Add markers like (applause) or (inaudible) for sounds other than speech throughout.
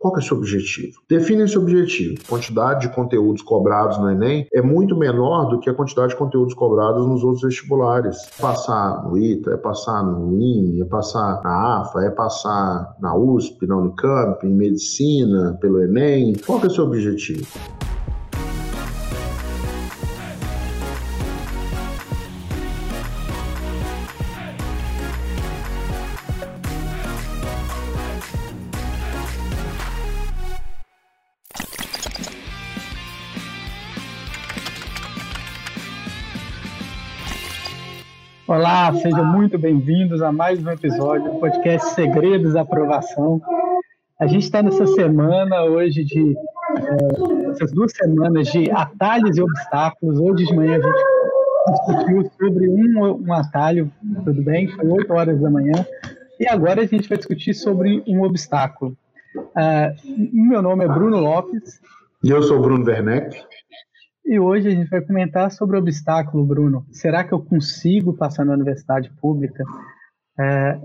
Qual que é o seu objetivo? Define esse objetivo. A quantidade de conteúdos cobrados no Enem é muito menor do que a quantidade de conteúdos cobrados nos outros vestibulares. É passar no ITA, é passar no IME, é passar na AFA, é passar na USP, na Unicamp, em medicina, pelo Enem. Qual que é o seu objetivo? Olá, sejam muito bem-vindos a mais um episódio do podcast Segredos da Aprovação. A gente está nessa semana hoje de é, essas duas semanas de atalhos e obstáculos. Hoje de manhã a gente discutiu sobre um, um atalho, tudo bem? Foi 8 horas da manhã. E agora a gente vai discutir sobre um obstáculo. Uh, meu nome é Bruno Lopes. E eu sou Bruno Werneck. E hoje a gente vai comentar sobre o obstáculo, Bruno. Será que eu consigo passar na universidade pública? É,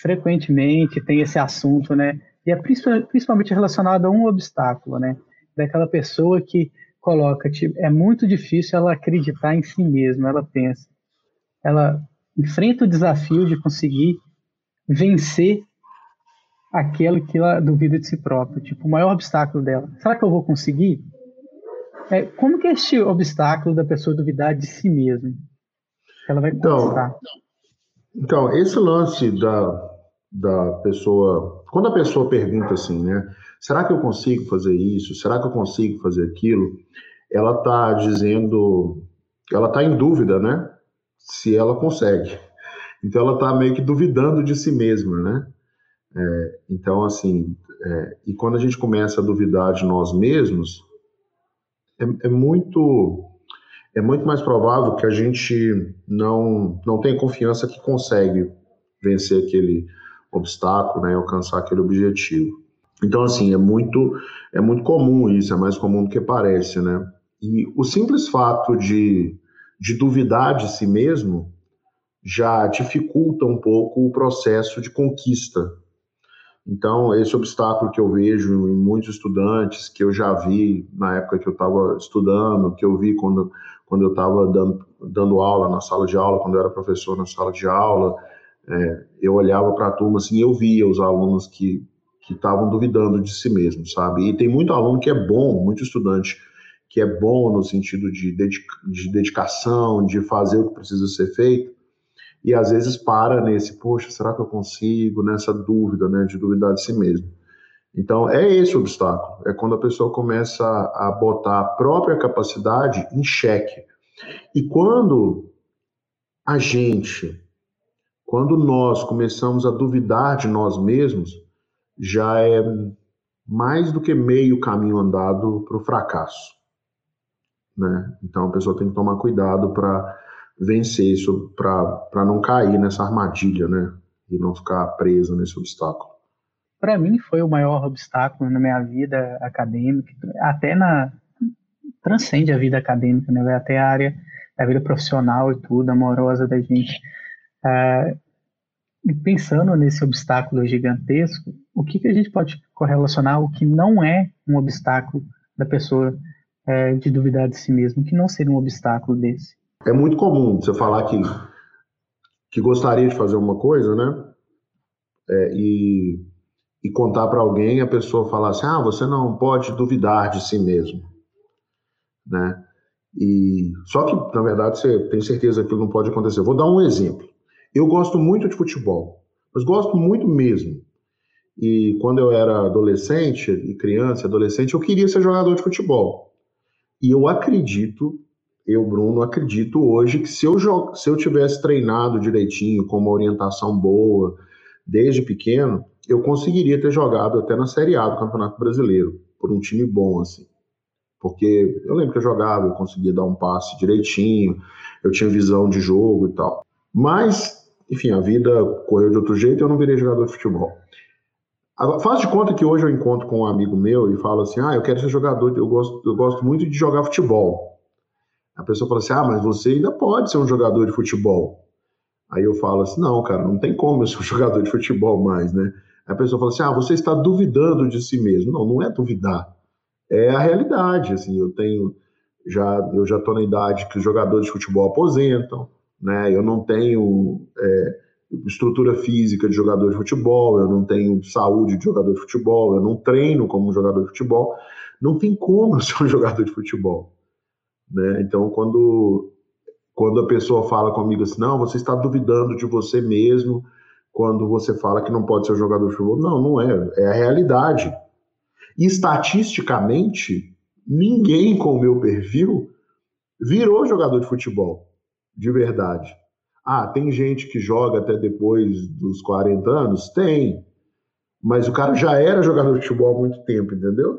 frequentemente tem esse assunto, né? E é principalmente relacionado a um obstáculo, né? Daquela pessoa que coloca, tipo, é muito difícil ela acreditar em si mesma, ela pensa. Ela enfrenta o desafio de conseguir vencer aquilo que ela duvida de si própria. Tipo, o maior obstáculo dela. Será que eu vou conseguir? É, como que é este obstáculo da pessoa duvidar de si mesma? Ela vai então, então, esse lance da, da pessoa. Quando a pessoa pergunta assim, né? Será que eu consigo fazer isso? Será que eu consigo fazer aquilo? Ela está dizendo. Ela está em dúvida, né? Se ela consegue. Então, ela está meio que duvidando de si mesma, né? É, então, assim. É, e quando a gente começa a duvidar de nós mesmos, é, é muito é muito mais provável que a gente não não tenha confiança que consegue vencer aquele obstáculo, né, alcançar aquele objetivo. Então assim é muito é muito comum isso, é mais comum do que parece, né? E o simples fato de de duvidar de si mesmo já dificulta um pouco o processo de conquista então, esse obstáculo que eu vejo em muitos estudantes, que eu já vi na época que eu estava estudando, que eu vi quando, quando eu estava dando, dando aula na sala de aula, quando eu era professor na sala de aula, é, eu olhava para a turma assim, eu via os alunos que estavam duvidando de si mesmos, sabe? E tem muito aluno que é bom, muito estudante que é bom no sentido de, dedica, de dedicação, de fazer o que precisa ser feito, e às vezes para nesse, poxa, será que eu consigo? Nessa dúvida, né, de duvidar de si mesmo. Então, é esse o obstáculo, é quando a pessoa começa a botar a própria capacidade em xeque. E quando a gente, quando nós começamos a duvidar de nós mesmos, já é mais do que meio caminho andado para o fracasso. Né? Então, a pessoa tem que tomar cuidado para vencer isso para não cair nessa armadilha, né? E não ficar preso nesse obstáculo. Para mim foi o maior obstáculo na minha vida acadêmica, até na transcende a vida acadêmica, né? Até a área da vida profissional e tudo, amorosa da gente. Uh, e pensando nesse obstáculo gigantesco, o que, que a gente pode correlacionar o que não é um obstáculo da pessoa é, de duvidar de si mesmo, que não seria um obstáculo desse? É muito comum você falar que, que gostaria de fazer uma coisa, né? É, e, e contar para alguém, a pessoa falar assim: ah, você não pode duvidar de si mesmo, né? E só que na verdade você tem certeza que não pode acontecer. Vou dar um exemplo. Eu gosto muito de futebol, mas gosto muito mesmo. E quando eu era adolescente e criança, adolescente, eu queria ser jogador de futebol. E eu acredito eu, Bruno, acredito hoje que se eu, se eu tivesse treinado direitinho, com uma orientação boa, desde pequeno, eu conseguiria ter jogado até na Série A do Campeonato Brasileiro, por um time bom, assim. Porque eu lembro que eu jogava, eu conseguia dar um passe direitinho, eu tinha visão de jogo e tal. Mas, enfim, a vida correu de outro jeito e eu não virei jogador de futebol. Faz de conta que hoje eu encontro com um amigo meu e falo assim: ah, eu quero ser jogador, eu gosto, eu gosto muito de jogar futebol. A pessoa fala assim: ah, mas você ainda pode ser um jogador de futebol. Aí eu falo assim: não, cara, não tem como eu ser um (laughs) jogador de futebol mais, né? A pessoa fala assim: ah, você está duvidando de si mesmo. Não, não é duvidar. É a realidade. Assim, eu tenho já eu já estou na idade que os jogadores de futebol aposentam, né? Eu não tenho é, estrutura física de jogador de futebol, eu não tenho saúde de jogador de futebol, eu não treino como um jogador de futebol. Não tem como ser um (laughs) jogador de futebol, né? Então quando quando a pessoa fala comigo assim, não, você está duvidando de você mesmo quando você fala que não pode ser jogador de futebol. Não, não é. É a realidade. Estatisticamente, ninguém com o meu perfil virou jogador de futebol, de verdade. Ah, tem gente que joga até depois dos 40 anos? Tem. Mas o cara já era jogador de futebol há muito tempo, entendeu?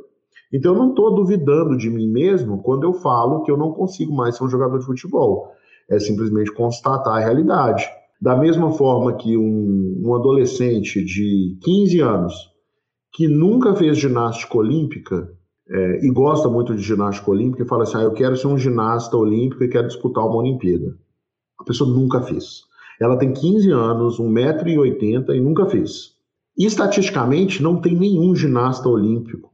Então eu não estou duvidando de mim mesmo quando eu falo que eu não consigo mais ser um jogador de futebol é simplesmente constatar a realidade. Da mesma forma que um, um adolescente de 15 anos que nunca fez ginástica olímpica é, e gosta muito de ginástica olímpica e fala assim: ah, eu quero ser um ginasta olímpico e quero disputar uma Olimpíada. A pessoa nunca fez. Ela tem 15 anos, 1,80m e nunca fez. E estatisticamente não tem nenhum ginasta olímpico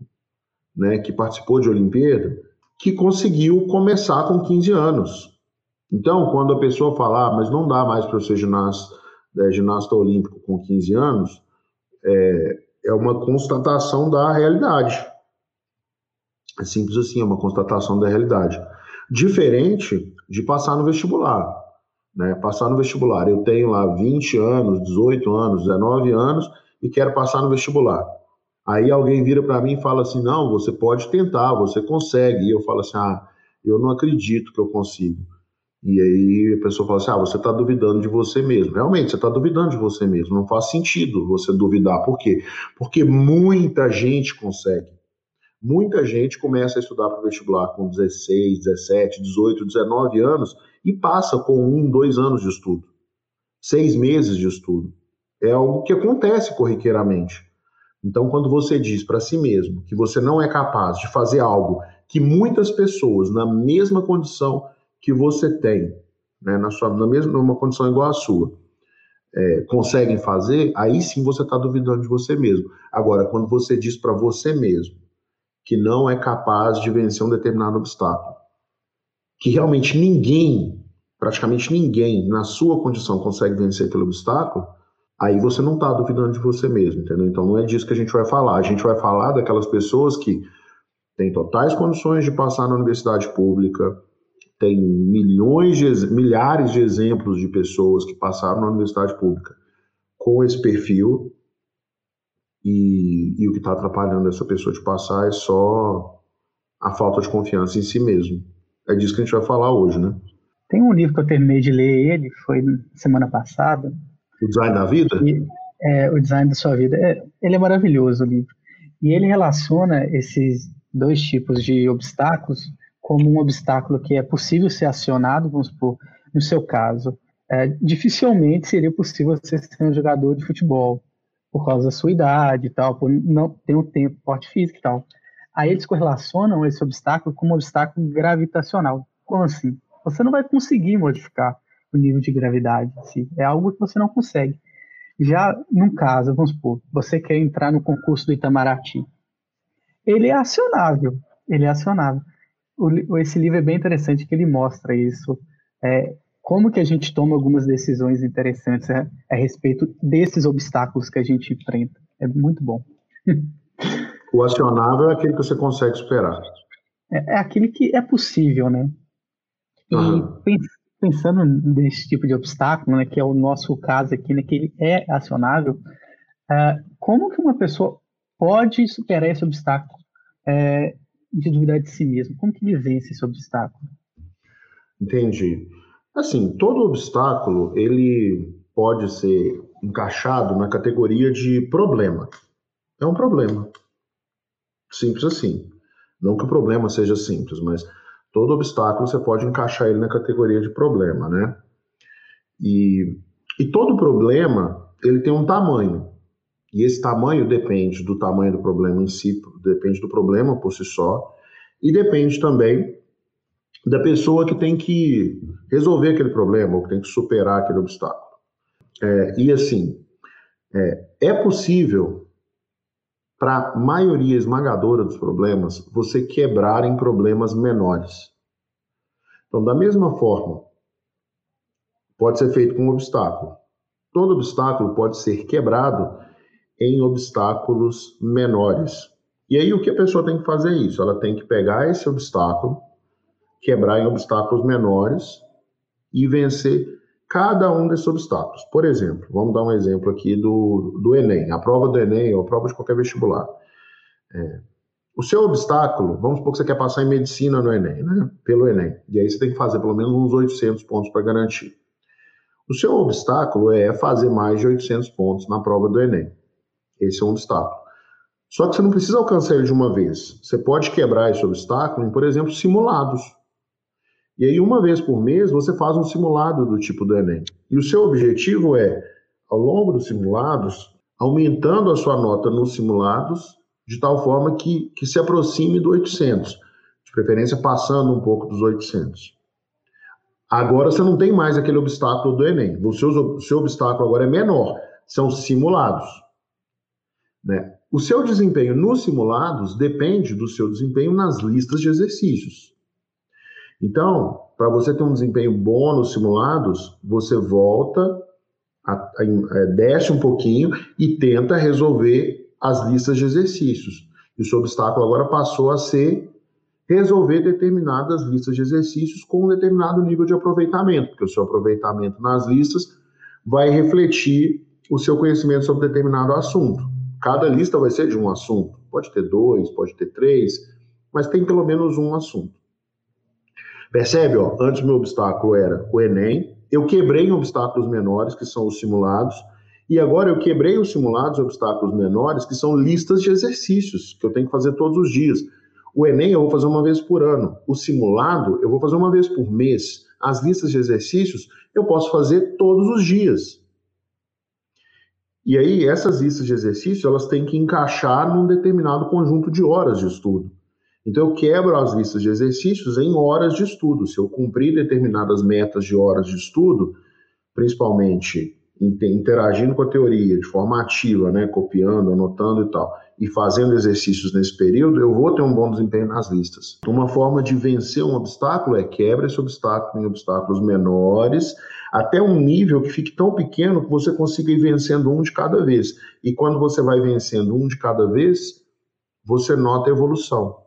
né, que participou de Olimpíada que conseguiu começar com 15 anos. Então, quando a pessoa fala, ah, mas não dá mais para ser ginasta, é, ginasta olímpico com 15 anos, é, é uma constatação da realidade. É simples assim, é uma constatação da realidade. Diferente de passar no vestibular. Né? Passar no vestibular. Eu tenho lá 20 anos, 18 anos, 19 anos e quero passar no vestibular. Aí alguém vira para mim e fala assim: não, você pode tentar, você consegue. E eu falo assim: ah, eu não acredito que eu consigo. E aí a pessoa fala assim: ah, você está duvidando de você mesmo. Realmente, você está duvidando de você mesmo. Não faz sentido você duvidar. Por quê? Porque muita gente consegue. Muita gente começa a estudar para o vestibular com 16, 17, 18, 19 anos e passa com um, dois anos de estudo, seis meses de estudo. É algo que acontece corriqueiramente. Então, quando você diz para si mesmo que você não é capaz de fazer algo que muitas pessoas, na mesma condição, que você tem, né, na, sua, na mesma numa condição igual à sua, é, conseguem fazer, aí sim você está duvidando de você mesmo. Agora, quando você diz para você mesmo que não é capaz de vencer um determinado obstáculo, que realmente ninguém, praticamente ninguém, na sua condição consegue vencer aquele obstáculo, aí você não está duvidando de você mesmo, entendeu? Então não é disso que a gente vai falar. A gente vai falar daquelas pessoas que têm totais condições de passar na universidade pública, tem milhões de, milhares de exemplos de pessoas que passaram na universidade pública com esse perfil e, e o que está atrapalhando essa pessoa de passar é só a falta de confiança em si mesmo. É disso que a gente vai falar hoje, né? Tem um livro que eu terminei de ler ele, foi semana passada. O Design da Vida? E, é, o Design da Sua Vida. É, ele é maravilhoso, o livro. E ele relaciona esses dois tipos de obstáculos como um obstáculo que é possível ser acionado, vamos supor, no seu caso, é, dificilmente seria possível você ser um jogador de futebol, por causa da sua idade e tal, por não ter um tempo, porte físico e tal. Aí eles correlacionam esse obstáculo como um obstáculo gravitacional. Como assim? Você não vai conseguir modificar o nível de gravidade em si. É algo que você não consegue. Já num caso, vamos supor, você quer entrar no concurso do Itamaraty. Ele é acionável. Ele é acionável o, esse livro é bem interessante que ele mostra isso, é, como que a gente toma algumas decisões interessantes a, a, respeito desses obstáculos que a gente enfrenta. É muito bom. O acionável é aquele que você consegue superar. É, é aquele que é possível, né? E uhum. Pensando nesse tipo de obstáculo, né, que é o nosso caso aqui, né, que ele é acionável, uh, como que uma pessoa pode superar esse obstáculo? É, de duvidar de si mesmo? Como que ele vence esse obstáculo? Entendi. Assim, todo obstáculo ele pode ser encaixado na categoria de problema. É um problema. Simples assim. Não que o problema seja simples, mas todo obstáculo você pode encaixar ele na categoria de problema, né? E, e todo problema ele tem um tamanho. E esse tamanho depende do tamanho do problema em si, depende do problema por si só, e depende também da pessoa que tem que resolver aquele problema, ou que tem que superar aquele obstáculo. É, e assim, é, é possível para a maioria esmagadora dos problemas, você quebrar em problemas menores. Então, da mesma forma, pode ser feito com um obstáculo. Todo obstáculo pode ser quebrado em obstáculos menores. E aí o que a pessoa tem que fazer é isso? Ela tem que pegar esse obstáculo, quebrar em obstáculos menores e vencer cada um desses obstáculos. Por exemplo, vamos dar um exemplo aqui do, do Enem, a prova do Enem ou a prova de qualquer vestibular. É, o seu obstáculo, vamos supor que você quer passar em medicina no Enem, né? Pelo Enem. E aí você tem que fazer pelo menos uns 800 pontos para garantir. O seu obstáculo é fazer mais de 800 pontos na prova do Enem. Esse é um obstáculo. Só que você não precisa alcançar ele de uma vez. Você pode quebrar esse obstáculo em, por exemplo, simulados. E aí, uma vez por mês, você faz um simulado do tipo do Enem. E o seu objetivo é, ao longo dos simulados, aumentando a sua nota nos simulados, de tal forma que, que se aproxime do 800, de preferência passando um pouco dos 800. Agora você não tem mais aquele obstáculo do Enem. O seu, o seu obstáculo agora é menor, são simulados. Né? O seu desempenho nos simulados depende do seu desempenho nas listas de exercícios. Então, para você ter um desempenho bom nos simulados, você volta, a, a, a, é, desce um pouquinho e tenta resolver as listas de exercícios. E o seu obstáculo agora passou a ser resolver determinadas listas de exercícios com um determinado nível de aproveitamento, porque o seu aproveitamento nas listas vai refletir o seu conhecimento sobre determinado assunto. Cada lista vai ser de um assunto, pode ter dois, pode ter três, mas tem pelo menos um assunto. Percebe? Ó, antes meu obstáculo era o Enem, eu quebrei em obstáculos menores, que são os simulados, e agora eu quebrei os simulados obstáculos menores, que são listas de exercícios, que eu tenho que fazer todos os dias. O Enem eu vou fazer uma vez por ano. O simulado eu vou fazer uma vez por mês. As listas de exercícios eu posso fazer todos os dias. E aí, essas listas de exercícios, elas têm que encaixar num determinado conjunto de horas de estudo. Então, eu quebro as listas de exercícios em horas de estudo. Se eu cumprir determinadas metas de horas de estudo, principalmente interagindo com a teoria de forma ativa, né, copiando, anotando e tal, e fazendo exercícios nesse período, eu vou ter um bom desempenho nas listas. Uma forma de vencer um obstáculo é quebra esse obstáculo em obstáculos menores, até um nível que fique tão pequeno que você consiga ir vencendo um de cada vez. E quando você vai vencendo um de cada vez, você nota a evolução,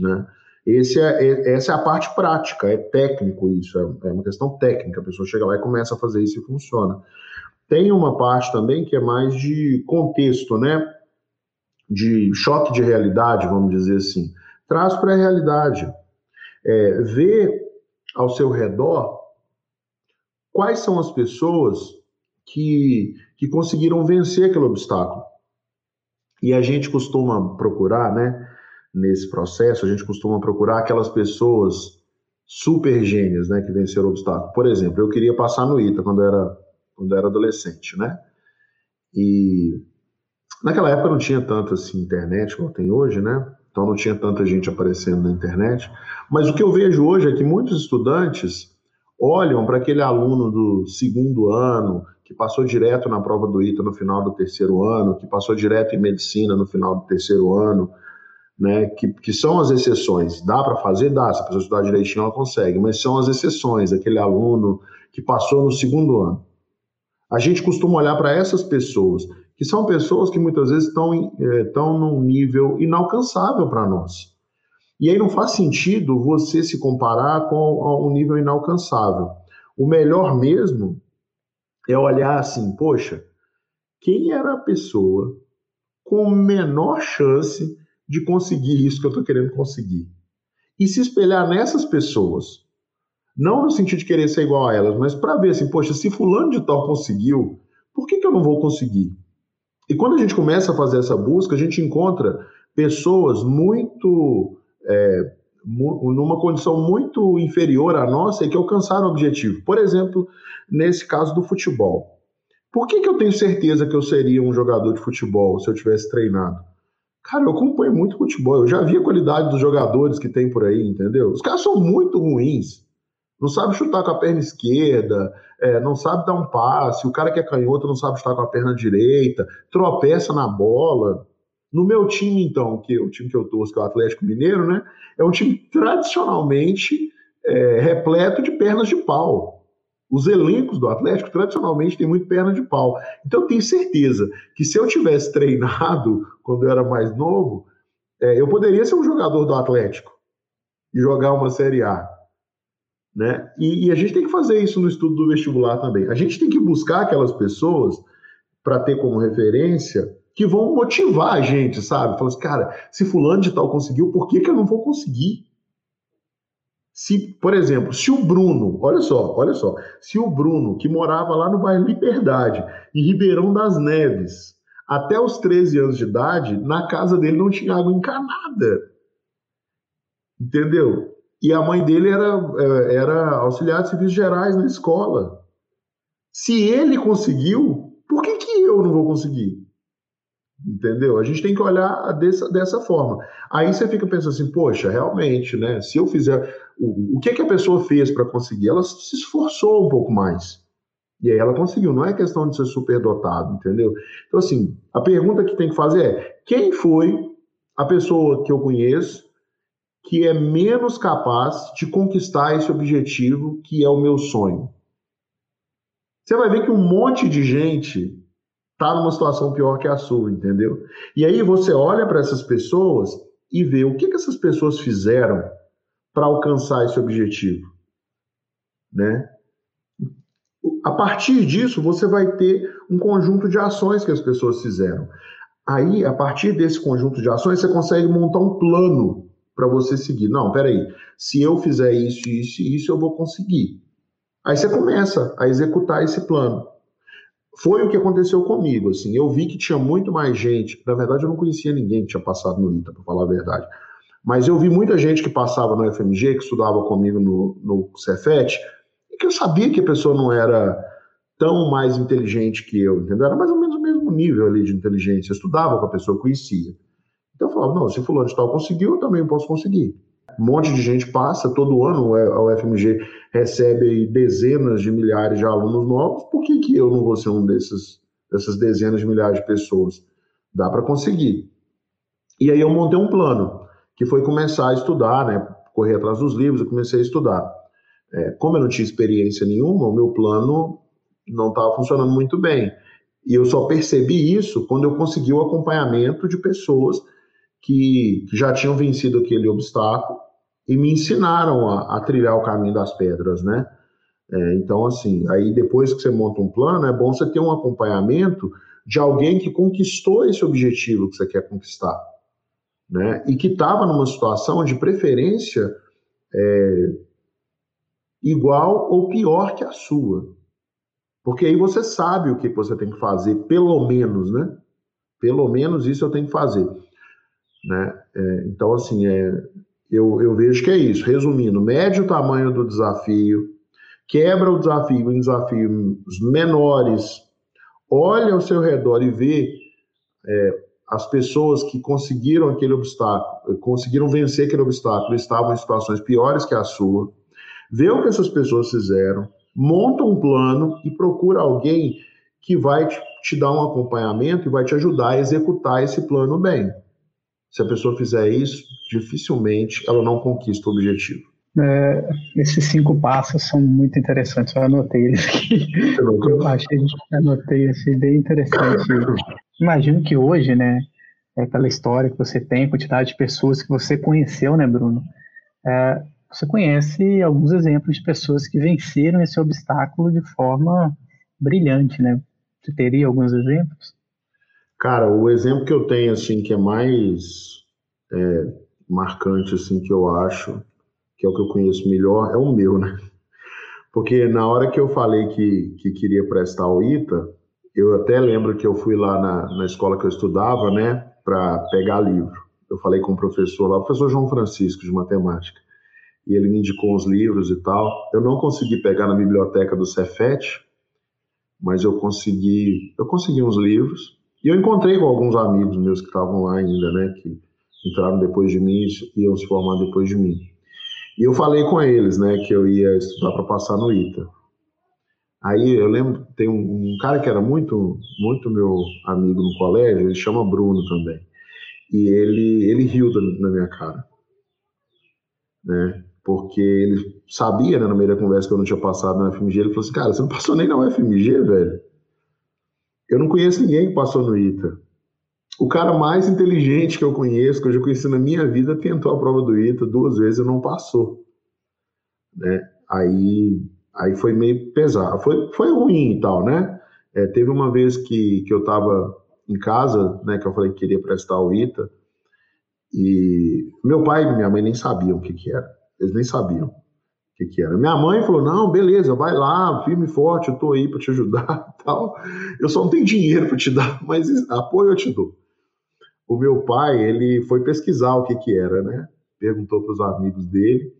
né? Esse é, essa é a parte prática, é técnico isso, é, é uma questão técnica. A pessoa chega lá e começa a fazer isso e funciona. Tem uma parte também que é mais de contexto, né? De choque de realidade, vamos dizer assim. Traz para a realidade. É, vê ao seu redor quais são as pessoas que, que conseguiram vencer aquele obstáculo. E a gente costuma procurar, né? Nesse processo, a gente costuma procurar aquelas pessoas super gênias, né? Que venceram o obstáculo. Por exemplo, eu queria passar no ITA quando era quando era adolescente, né? E naquela época não tinha tanto assim internet como tem hoje, né? Então não tinha tanta gente aparecendo na internet. Mas o que eu vejo hoje é que muitos estudantes olham para aquele aluno do segundo ano que passou direto na prova do ITA no final do terceiro ano, que passou direto em medicina no final do terceiro ano, né, que, que são as exceções. Dá para fazer? Dá. Se a pessoa estudar direitinho, ela consegue, mas são as exceções, aquele aluno que passou no segundo ano. A gente costuma olhar para essas pessoas, que são pessoas que muitas vezes estão, estão num nível inalcançável para nós. E aí não faz sentido você se comparar com um nível inalcançável. O melhor mesmo é olhar assim, poxa, quem era a pessoa com menor chance de conseguir isso que eu estou querendo conseguir? E se espelhar nessas pessoas. Não no sentido de querer ser igual a elas, mas para ver assim, poxa, se fulano de tal conseguiu, por que, que eu não vou conseguir? E quando a gente começa a fazer essa busca, a gente encontra pessoas muito. É, numa condição muito inferior à nossa e que alcançaram o objetivo. Por exemplo, nesse caso do futebol. Por que, que eu tenho certeza que eu seria um jogador de futebol se eu tivesse treinado? Cara, eu acompanho muito futebol, eu já vi a qualidade dos jogadores que tem por aí, entendeu? Os caras são muito ruins não sabe chutar com a perna esquerda, é, não sabe dar um passe, o cara que é canhoto não sabe chutar com a perna direita, tropeça na bola. No meu time, então, que o time que eu torço, que é o Atlético Mineiro, né? É um time tradicionalmente é, repleto de pernas de pau. Os elencos do Atlético tradicionalmente têm muito perna de pau. Então eu tenho certeza que se eu tivesse treinado (laughs) quando eu era mais novo, é, eu poderia ser um jogador do Atlético e jogar uma Série A. Né? E, e, a gente tem que fazer isso no estudo do vestibular também. A gente tem que buscar aquelas pessoas para ter como referência que vão motivar a gente, sabe? Falar assim, cara, se fulano de tal conseguiu, por que, que eu não vou conseguir? Se, por exemplo, se o Bruno, olha só, olha só, se o Bruno, que morava lá no bairro Liberdade, em Ribeirão das Neves, até os 13 anos de idade, na casa dele não tinha água encanada. Entendeu? E a mãe dele era, é, era auxiliar de serviços gerais na escola. Se ele conseguiu, por que, que eu não vou conseguir? Entendeu? A gente tem que olhar dessa, dessa forma. Aí você fica pensando assim, poxa, realmente, né? Se eu fizer. O, que, que a pessoa fez para conseguir? Ela se esforçou um pouco mais. E aí ela conseguiu. Não é questão de ser superdotado, entendeu? Então, assim, a pergunta que tem que fazer é: quem foi a pessoa que eu conheço que é menos capaz de conquistar esse objetivo que é o meu sonho? Você vai ver que um monte de gente está numa situação pior que a sua, entendeu? E aí você olha para essas pessoas e vê o que, que essas pessoas fizeram para alcançar esse objetivo, né? A partir disso, você vai ter um conjunto de ações que as pessoas fizeram. Aí, a partir desse conjunto de ações, você consegue montar um plano para você seguir. Não, peraí, se eu fizer isso, isso e isso, eu vou conseguir. Aí você começa a executar esse plano foi o que aconteceu comigo, assim, eu vi que tinha muito mais gente, na verdade eu não conhecia ninguém que tinha passado no ITA, para falar a verdade, mas eu vi muita gente que passava no FMG, que estudava comigo no, no Cefet, e que eu sabia que a pessoa não era tão mais inteligente que eu, entendeu? Era mais ou menos o mesmo nível ali de inteligência, eu estudava com a pessoa, conhecia. Então eu falava, não, se fulano de tal conseguiu, eu também posso conseguir. Um monte de gente passa, todo ano a UFMG recebe dezenas de milhares de alunos novos, por que, que eu não vou ser um desses, dessas dezenas de milhares de pessoas? Dá para conseguir. E aí eu montei um plano, que foi começar a estudar, né, correr atrás dos livros, eu comecei a estudar. É, como eu não tinha experiência nenhuma, o meu plano não estava funcionando muito bem. E eu só percebi isso quando eu consegui o acompanhamento de pessoas que, que já tinham vencido aquele obstáculo e me ensinaram a, a trilhar o caminho das pedras, né? É, então, assim, aí depois que você monta um plano, é bom você ter um acompanhamento de alguém que conquistou esse objetivo que você quer conquistar, né? E que estava numa situação de preferência é, igual ou pior que a sua. Porque aí você sabe o que você tem que fazer, pelo menos, né? Pelo menos isso eu tenho que fazer. Né? É, então, assim, é, eu, eu vejo que é isso. Resumindo, mede o tamanho do desafio, quebra o desafio em desafios menores, olha ao seu redor e vê é, as pessoas que conseguiram aquele obstáculo, conseguiram vencer aquele obstáculo, estavam em situações piores que a sua, vê o que essas pessoas fizeram, monta um plano e procura alguém que vai te, te dar um acompanhamento e vai te ajudar a executar esse plano bem. Se a pessoa fizer isso, dificilmente ela não conquista o objetivo. É, esses cinco passos são muito interessantes. Eu anotei eles aqui. Eu achei, anotei, achei bem interessante. (laughs) Imagino que hoje, né, é, pela história que você tem, a quantidade de pessoas que você conheceu, né, Bruno? É, você conhece alguns exemplos de pessoas que venceram esse obstáculo de forma brilhante, né? Você teria alguns exemplos? Cara, o exemplo que eu tenho, assim, que é mais é, marcante, assim, que eu acho, que é o que eu conheço melhor, é o meu, né? Porque na hora que eu falei que, que queria prestar o ITA, eu até lembro que eu fui lá na, na escola que eu estudava, né, para pegar livro. Eu falei com o professor lá, o professor João Francisco, de matemática, e ele me indicou uns livros e tal. Eu não consegui pegar na biblioteca do Cefet, mas eu consegui, eu consegui uns livros, e eu encontrei com alguns amigos meus que estavam lá ainda, né, que entraram depois de mim e iam se formar depois de mim. E eu falei com eles, né, que eu ia estudar para passar no ITA. Aí eu lembro, tem um, um, cara que era muito, muito meu amigo no colégio, ele chama Bruno também. E ele, ele riu na minha cara. Né? Porque ele sabia, né, no meio da conversa que eu não tinha passado na FMG, ele falou assim, cara, você não passou nem na UFMG, velho? Eu não conheço ninguém que passou no ITA. O cara mais inteligente que eu conheço, que eu já conheci na minha vida, tentou a prova do ITA duas vezes e não passou. Né? Aí, aí foi meio pesado. Foi, foi ruim e tal, né? É, teve uma vez que, que eu estava em casa, né, que eu falei que queria prestar o ITA, e meu pai e minha mãe nem sabiam o que, que era. Eles nem sabiam o que, que era. Minha mãe falou: não, beleza, vai lá, firme e forte, eu tô aí para te ajudar (laughs) tal. Eu só não tenho dinheiro para te dar, (laughs) mas apoio eu te dou. O meu pai, ele foi pesquisar o que, que era, né? Perguntou para os amigos dele.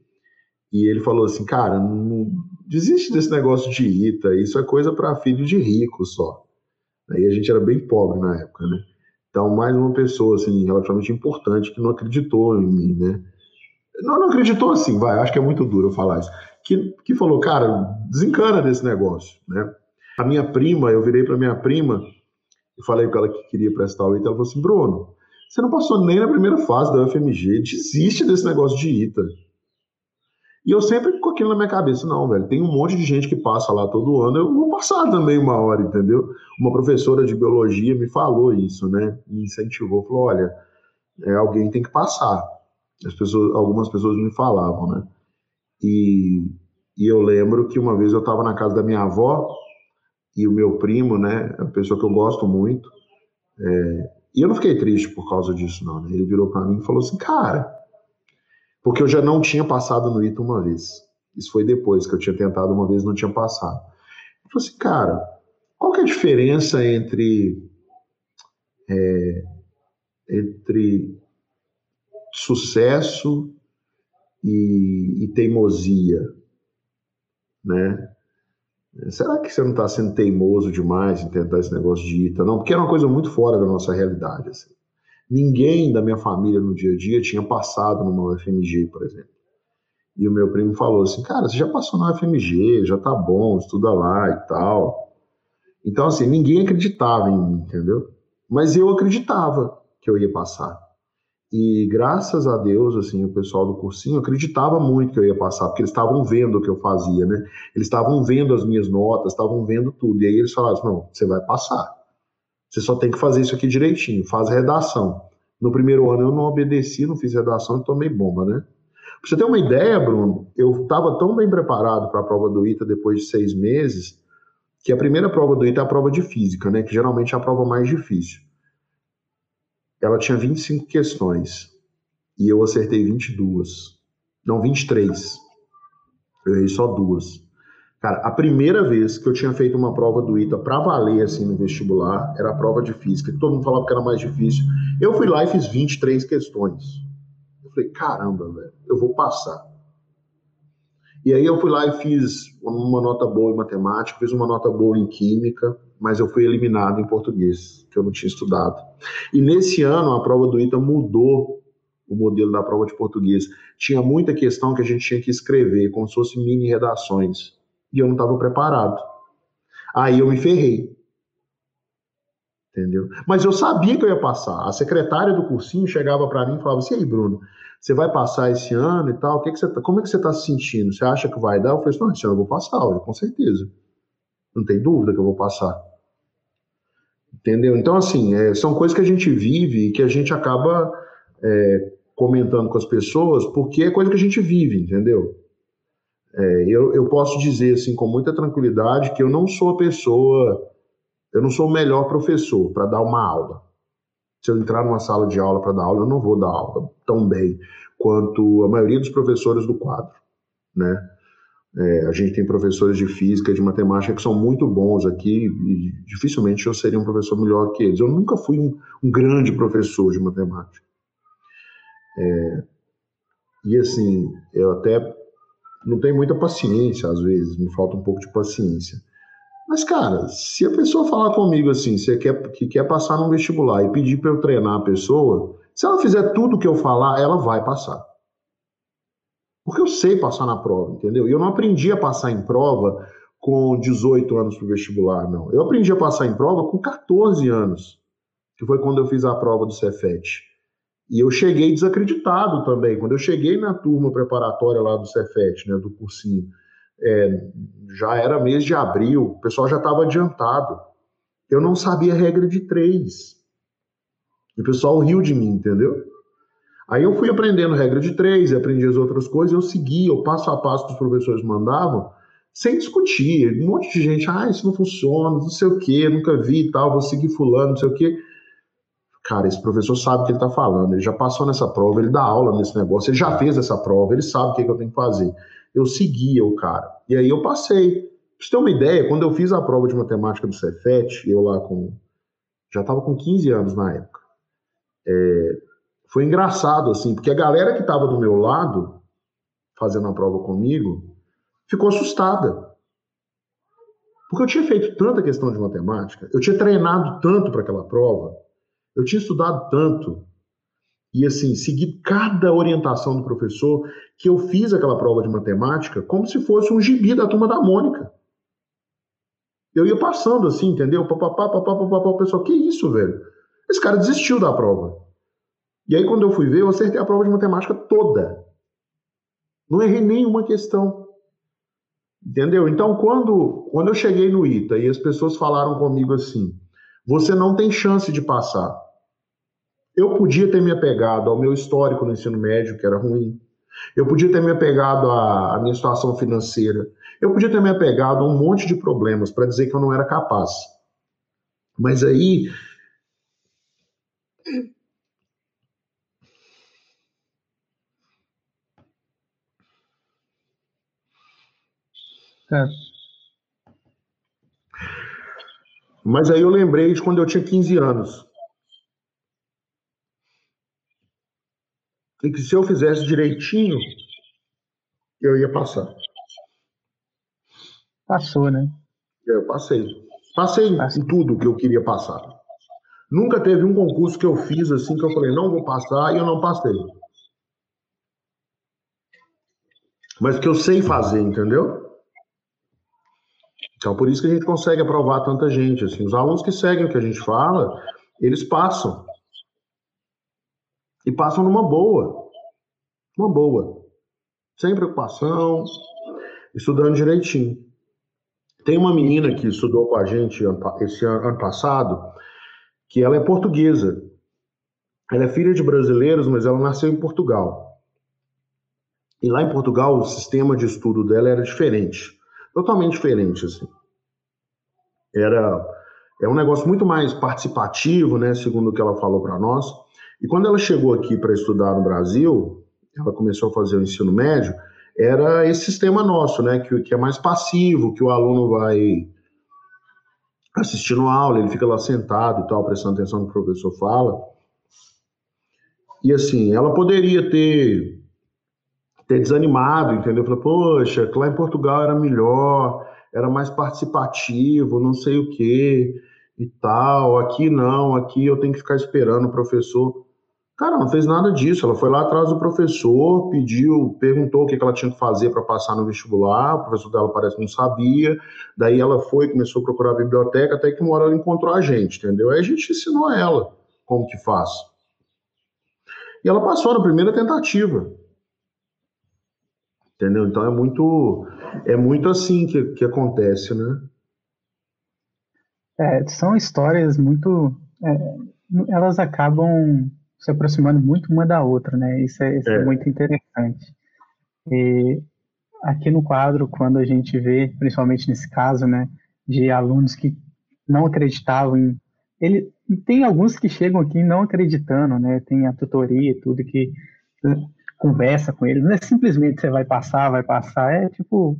E ele falou assim, cara, não desiste desse negócio de ITA, isso é coisa para filho de rico só. Aí a gente era bem pobre na época, né? Então, mais uma pessoa, assim, relativamente importante que não acreditou em mim, né? Não, não acreditou assim, vai, acho que é muito duro falar isso. Que, que falou, cara, desencana desse negócio, né? A minha prima, eu virei para minha prima e falei com ela que queria prestar o ITA, ela falou assim, Bruno, você não passou nem na primeira fase da UFMG, desiste desse negócio de ITA. E eu sempre com aquilo na minha cabeça, não, velho, tem um monte de gente que passa lá todo ano, eu vou passar também uma hora, entendeu? Uma professora de biologia me falou isso, né? Me incentivou, falou, olha, é, alguém tem que passar. As pessoas, algumas pessoas me falavam, né? E, e eu lembro que uma vez eu estava na casa da minha avó e o meu primo, né, é uma pessoa que eu gosto muito, é, e eu não fiquei triste por causa disso, não. Né? Ele virou para mim e falou assim, cara, porque eu já não tinha passado no ITA uma vez. Isso foi depois que eu tinha tentado uma vez e não tinha passado. Eu falei assim, cara, qual que é a diferença entre é, entre sucesso e, e, teimosia, né? Será que você não está sendo teimoso demais em tentar esse negócio de ITA? Não, porque era uma coisa muito fora da nossa realidade. Assim. Ninguém da minha família no dia a dia tinha passado numa UFMG, por exemplo. E o meu primo falou assim: Cara, você já passou na UFMG, já tá bom, estuda lá e tal. Então, assim, ninguém acreditava em mim, entendeu? Mas eu acreditava que eu ia passar. E graças a Deus, assim, o pessoal do cursinho acreditava muito que eu ia passar, porque eles estavam vendo o que eu fazia, né? Eles estavam vendo as minhas notas, estavam vendo tudo. E aí eles falaram: assim, Não, você vai passar. Você só tem que fazer isso aqui direitinho, faz redação. No primeiro ano eu não obedeci, não fiz redação e tomei bomba, né? Pra você ter uma ideia, Bruno, eu estava tão bem preparado para a prova do ITA depois de seis meses, que a primeira prova do ITA é a prova de física, né? Que geralmente é a prova mais difícil. Ela tinha 25 questões e eu acertei 22. Não, 23. Eu errei só duas. Cara, a primeira vez que eu tinha feito uma prova do ITA para valer assim no vestibular era a prova de física, que todo mundo falava que era mais difícil. Eu fui lá e fiz 23 questões. Eu falei, caramba, velho, eu vou passar. E aí eu fui lá e fiz uma nota boa em matemática, fiz uma nota boa em química, mas eu fui eliminado em português, que eu não tinha estudado. E nesse ano a prova do ITA mudou o modelo da prova de português. Tinha muita questão que a gente tinha que escrever, como se fosse mini redações e eu não estava preparado. Aí eu me ferrei. Entendeu? Mas eu sabia que eu ia passar. A secretária do cursinho chegava para mim e falava assim: aí, Bruno, você vai passar esse ano e tal? O que, que você tá, como é que você está se sentindo? Você acha que vai dar? Eu falei assim: não, esse ano eu vou passar, olha, com certeza. Não tem dúvida que eu vou passar. Entendeu? Então, assim, é, são coisas que a gente vive e que a gente acaba é, comentando com as pessoas porque é coisa que a gente vive, entendeu? É, eu, eu posso dizer assim com muita tranquilidade que eu não sou a pessoa, eu não sou o melhor professor para dar uma aula. Se eu entrar numa sala de aula para dar aula, eu não vou dar aula tão bem quanto a maioria dos professores do quadro, né? É, a gente tem professores de física, de matemática que são muito bons aqui e dificilmente eu seria um professor melhor que eles. Eu nunca fui um, um grande professor de matemática. É, e assim, eu até não tenho muita paciência, às vezes, me falta um pouco de paciência. Mas, cara, se a pessoa falar comigo assim, você quer, que quer passar no vestibular e pedir para eu treinar a pessoa, se ela fizer tudo que eu falar, ela vai passar. Porque eu sei passar na prova, entendeu? E eu não aprendi a passar em prova com 18 anos para o vestibular, não. Eu aprendi a passar em prova com 14 anos, que foi quando eu fiz a prova do Cefet. E eu cheguei desacreditado também. Quando eu cheguei na turma preparatória lá do Cefet, né, do cursinho, é, já era mês de abril, o pessoal já estava adiantado. Eu não sabia a regra de três. E o pessoal riu de mim, entendeu? Aí eu fui aprendendo regra de três, aprendi as outras coisas, eu seguia o passo a passo que os professores mandavam, sem discutir. Um monte de gente, ah, isso não funciona, não sei o quê, nunca vi e tal, vou seguir fulano, não sei o quê. Cara, esse professor sabe o que ele está falando, ele já passou nessa prova, ele dá aula nesse negócio, ele já fez essa prova, ele sabe o que, é que eu tenho que fazer. Eu seguia o cara. E aí eu passei. Pra você ter uma ideia, quando eu fiz a prova de matemática do Cefet, eu lá com. Já estava com 15 anos na época. É, foi engraçado, assim, porque a galera que estava do meu lado, fazendo a prova comigo, ficou assustada. Porque eu tinha feito tanta questão de matemática, eu tinha treinado tanto para aquela prova, eu tinha estudado tanto e assim, segui cada orientação do professor que eu fiz aquela prova de matemática como se fosse um gibi da turma da Mônica. Eu ia passando assim, entendeu? Papapá, papapá, papapá, pessoal, que isso, velho? Esse cara desistiu da prova. E aí, quando eu fui ver, eu acertei a prova de matemática toda. Não errei nenhuma questão. Entendeu? Então, quando, quando eu cheguei no ITA e as pessoas falaram comigo assim, você não tem chance de passar. Eu podia ter me apegado ao meu histórico no ensino médio, que era ruim. Eu podia ter me apegado à, à minha situação financeira. Eu podia ter me apegado a um monte de problemas para dizer que eu não era capaz. Mas aí. É. Mas aí eu lembrei de quando eu tinha 15 anos. E que se eu fizesse direitinho, eu ia passar. Passou, né? Eu passei. Passei em tudo que eu queria passar. Nunca teve um concurso que eu fiz assim que eu falei, não vou passar e eu não passei. Mas que eu sei fazer, entendeu? Então, por isso que a gente consegue aprovar tanta gente. Assim, os alunos que seguem o que a gente fala, eles passam. E passam numa boa. Uma boa. Sem preocupação, estudando direitinho. Tem uma menina que estudou com a gente esse ano, ano passado, que ela é portuguesa. Ela é filha de brasileiros, mas ela nasceu em Portugal. E lá em Portugal, o sistema de estudo dela era diferente. Totalmente diferente, assim. Era é um negócio muito mais participativo, né, segundo o que ela falou para nós. E quando ela chegou aqui para estudar no Brasil, ela começou a fazer o ensino médio, era esse sistema nosso, né, que, que é mais passivo, que o aluno vai assistindo a aula, ele fica lá sentado e tal, prestando atenção no que o professor fala. E assim, ela poderia ter ter desanimado, entendeu? Falei, poxa, lá em Portugal era melhor, era mais participativo, não sei o quê e tal. Aqui não, aqui eu tenho que ficar esperando o professor. Cara, não fez nada disso. Ela foi lá atrás do professor, pediu, perguntou o que ela tinha que fazer para passar no vestibular. O professor dela parece que não sabia. Daí ela foi, começou a procurar a biblioteca, até que uma hora ela encontrou a gente, entendeu? Aí a gente ensinou a ela como que faz. E ela passou na primeira tentativa. Entendeu? Então é muito é muito assim que, que acontece, né? É, são histórias muito é, elas acabam se aproximando muito uma da outra, né? Isso é, isso é. é muito interessante. E aqui no quadro, quando a gente vê, principalmente nesse caso, né, de alunos que não acreditavam em ele tem alguns que chegam aqui não acreditando, né? Tem a tutoria e tudo que conversa com ele, não é simplesmente você vai passar, vai passar, é tipo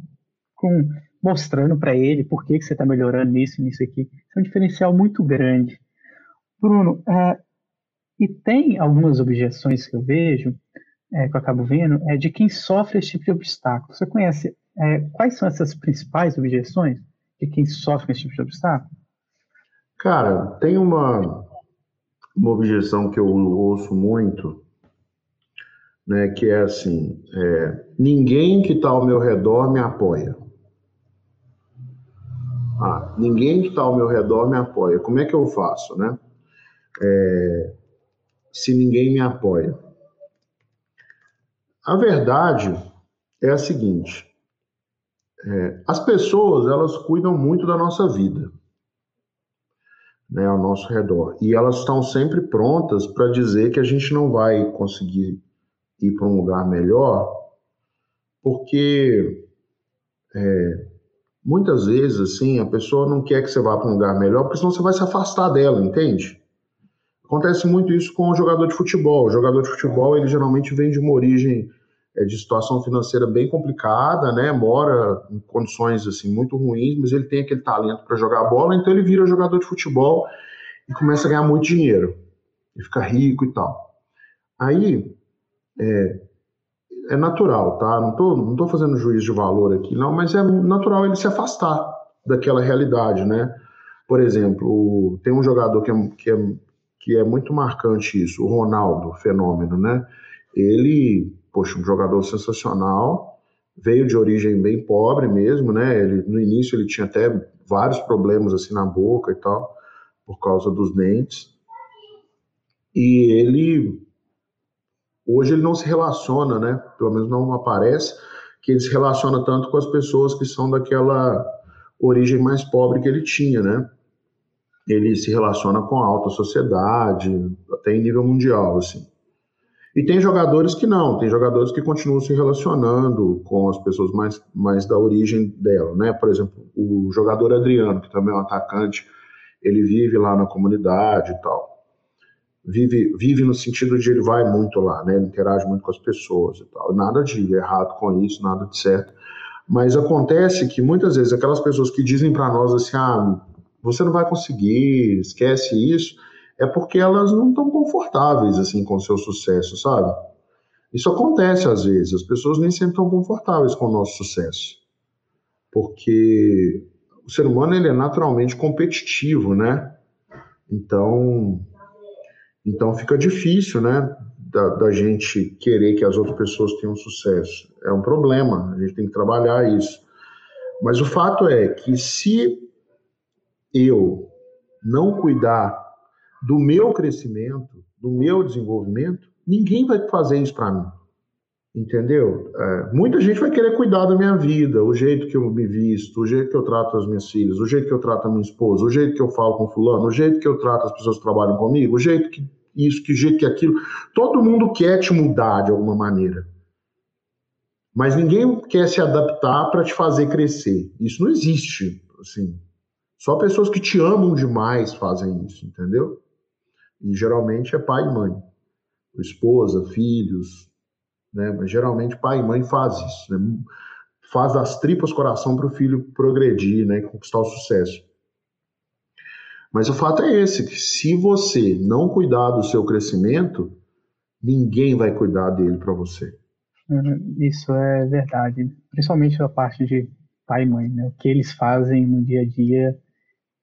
com, mostrando para ele por que, que você está melhorando nisso, nisso aqui. Isso é um diferencial muito grande. Bruno, é, e tem algumas objeções que eu vejo, é, que eu acabo vendo, é de quem sofre esse tipo de obstáculo. Você conhece é, quais são essas principais objeções de quem sofre esse tipo de obstáculo? Cara, tem uma, uma objeção que eu ouço muito, né, que é assim: é, ninguém que está ao meu redor me apoia. Ah, ninguém que está ao meu redor me apoia. Como é que eu faço, né? É, se ninguém me apoia? A verdade é a seguinte: é, as pessoas elas cuidam muito da nossa vida, né, ao nosso redor, e elas estão sempre prontas para dizer que a gente não vai conseguir ir para um lugar melhor, porque é, muitas vezes assim a pessoa não quer que você vá para um lugar melhor, porque senão você vai se afastar dela, entende? Acontece muito isso com o jogador de futebol. O jogador de futebol, ele geralmente vem de uma origem é, de situação financeira bem complicada, né? Mora em condições assim muito ruins, mas ele tem aquele talento para jogar bola, então ele vira jogador de futebol e começa a ganhar muito dinheiro. E fica rico e tal. Aí é, é natural, tá? Não tô, não tô fazendo juízo de valor aqui, não, mas é natural ele se afastar daquela realidade, né? Por exemplo, tem um jogador que é, que é que é muito marcante isso, o Ronaldo, fenômeno, né? Ele, poxa, um jogador sensacional, veio de origem bem pobre mesmo, né? Ele, no início ele tinha até vários problemas assim na boca e tal, por causa dos dentes. E ele hoje ele não se relaciona, né? Pelo menos não aparece que ele se relaciona tanto com as pessoas que são daquela origem mais pobre que ele tinha, né? Ele se relaciona com a alta sociedade, até em nível mundial, assim. E tem jogadores que não, tem jogadores que continuam se relacionando com as pessoas mais, mais da origem dela, né? Por exemplo, o jogador Adriano, que também é um atacante, ele vive lá na comunidade e tal. Vive, vive no sentido de ele vai muito lá, né? Ele interage muito com as pessoas e tal. Nada de errado com isso, nada de certo. Mas acontece que muitas vezes aquelas pessoas que dizem para nós assim, ah, você não vai conseguir, esquece isso, é porque elas não estão confortáveis assim com o seu sucesso, sabe? Isso acontece às vezes, as pessoas nem sempre estão confortáveis com o nosso sucesso. Porque o ser humano ele é naturalmente competitivo, né? Então, então fica difícil, né, da, da, gente querer que as outras pessoas tenham sucesso. É um problema, a gente tem que trabalhar isso. Mas o fato é que se eu não cuidar do meu crescimento, do meu desenvolvimento, ninguém vai fazer isso para mim. Entendeu? É, muita gente vai querer cuidar da minha vida, o jeito que eu me visto, o jeito que eu trato as minhas filhas, o jeito que eu trato a minha esposa, o jeito que eu falo com fulano, o jeito que eu trato as pessoas que trabalham comigo, o jeito que isso, que jeito que aquilo. Todo mundo quer te mudar de alguma maneira. Mas ninguém quer se adaptar para te fazer crescer. Isso não existe, assim. Só pessoas que te amam demais fazem isso, entendeu? E geralmente é pai e mãe. Esposa, filhos, né? Mas geralmente pai e mãe faz isso, né? Faz das tripas coração para o filho progredir, né? Conquistar o sucesso. Mas o fato é esse, que se você não cuidar do seu crescimento, ninguém vai cuidar dele para você. Uhum, isso é verdade, principalmente a parte de pai e mãe, né? O que eles fazem no dia a dia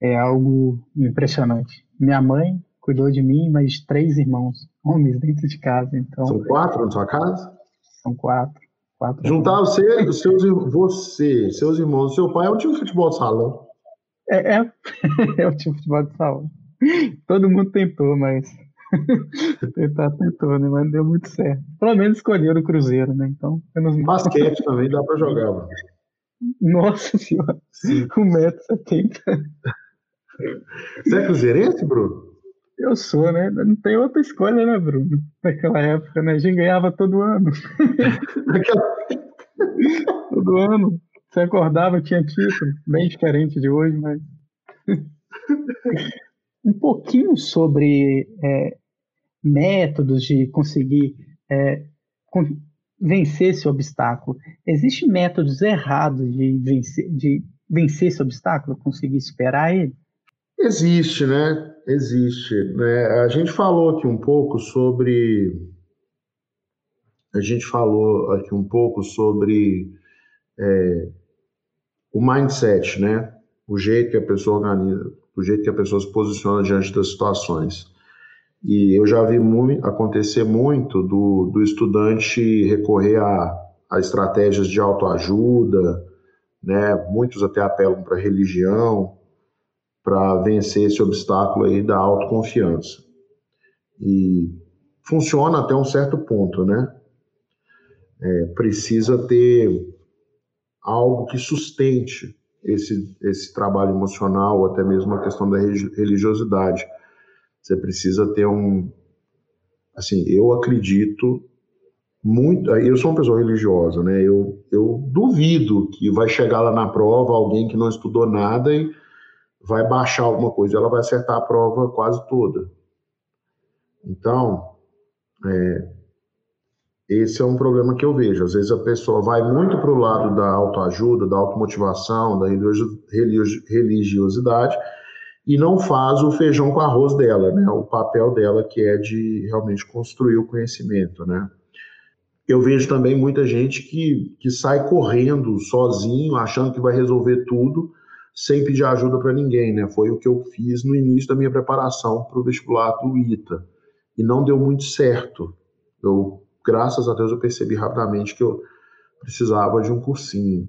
é algo impressionante. Minha mãe cuidou de mim, mas três irmãos, homens dentro de casa. Então, São quatro na sua casa? São quatro. quatro Juntar você, os seus, você, seus irmãos, seu pai é um time de futebol de salão. É, é, (laughs) é um time de futebol de salão. Todo mundo tentou, mas (laughs) tentar tentou, né? Mas não deu muito certo. Pelo menos escolheram o Cruzeiro, né? Então, menos Basquete também dá para jogar, mano. Nossa senhora, 1,70m. Você é cruzeirense, Bruno? Eu sou, né? Não tem outra escolha, né, Bruno? Naquela época, né? A gente ganhava todo ano. Todo ano. Você acordava, tinha título. Bem diferente de hoje, mas. um pouquinho sobre é, métodos de conseguir é, vencer esse obstáculo. Existem métodos errados de vencer, de vencer esse obstáculo, conseguir superar ele? Existe, né? Existe. Né? A gente falou aqui um pouco sobre. A gente falou aqui um pouco sobre é, o mindset, né? O jeito que a pessoa organiza, o jeito que a pessoa se posiciona diante das situações. E eu já vi muito, acontecer muito do, do estudante recorrer a, a estratégias de autoajuda, né? Muitos até apelam para religião, para vencer esse obstáculo aí da autoconfiança. E funciona até um certo ponto, né? É, precisa ter algo que sustente esse, esse trabalho emocional, até mesmo a questão da religiosidade. Você precisa ter um. Assim, eu acredito muito. Eu sou uma pessoa religiosa, né? Eu, eu duvido que vai chegar lá na prova alguém que não estudou nada e vai baixar alguma coisa, ela vai acertar a prova quase toda. Então, é, esse é um problema que eu vejo. Às vezes a pessoa vai muito para o lado da autoajuda, da automotivação, da religiosidade e não faz o feijão com arroz dela, né? O papel dela que é de realmente construir o conhecimento, né? Eu vejo também muita gente que, que sai correndo sozinho, achando que vai resolver tudo, sem pedir ajuda para ninguém, né? Foi o que eu fiz no início da minha preparação para o vestibular do ITA. E não deu muito certo. Eu graças a Deus eu percebi rapidamente que eu precisava de um cursinho,